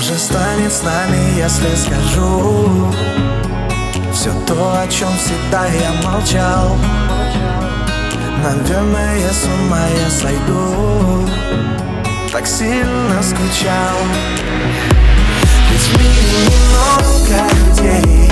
Что же станет с нами, если скажу. Все то, о чем всегда я молчал. Наверное, с ума я сойду. Так сильно скучал. Ведь в мире много людей.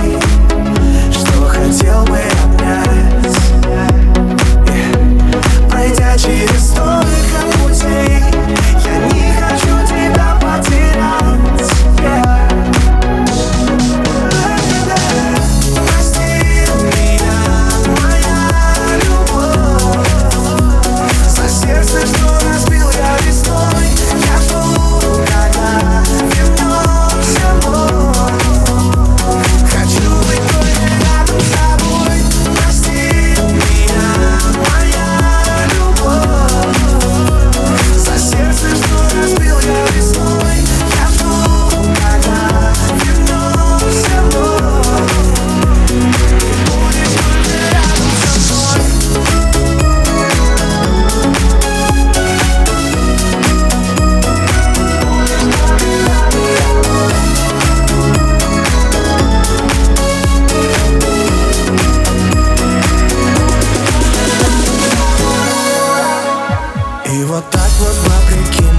И вот так вот вопреки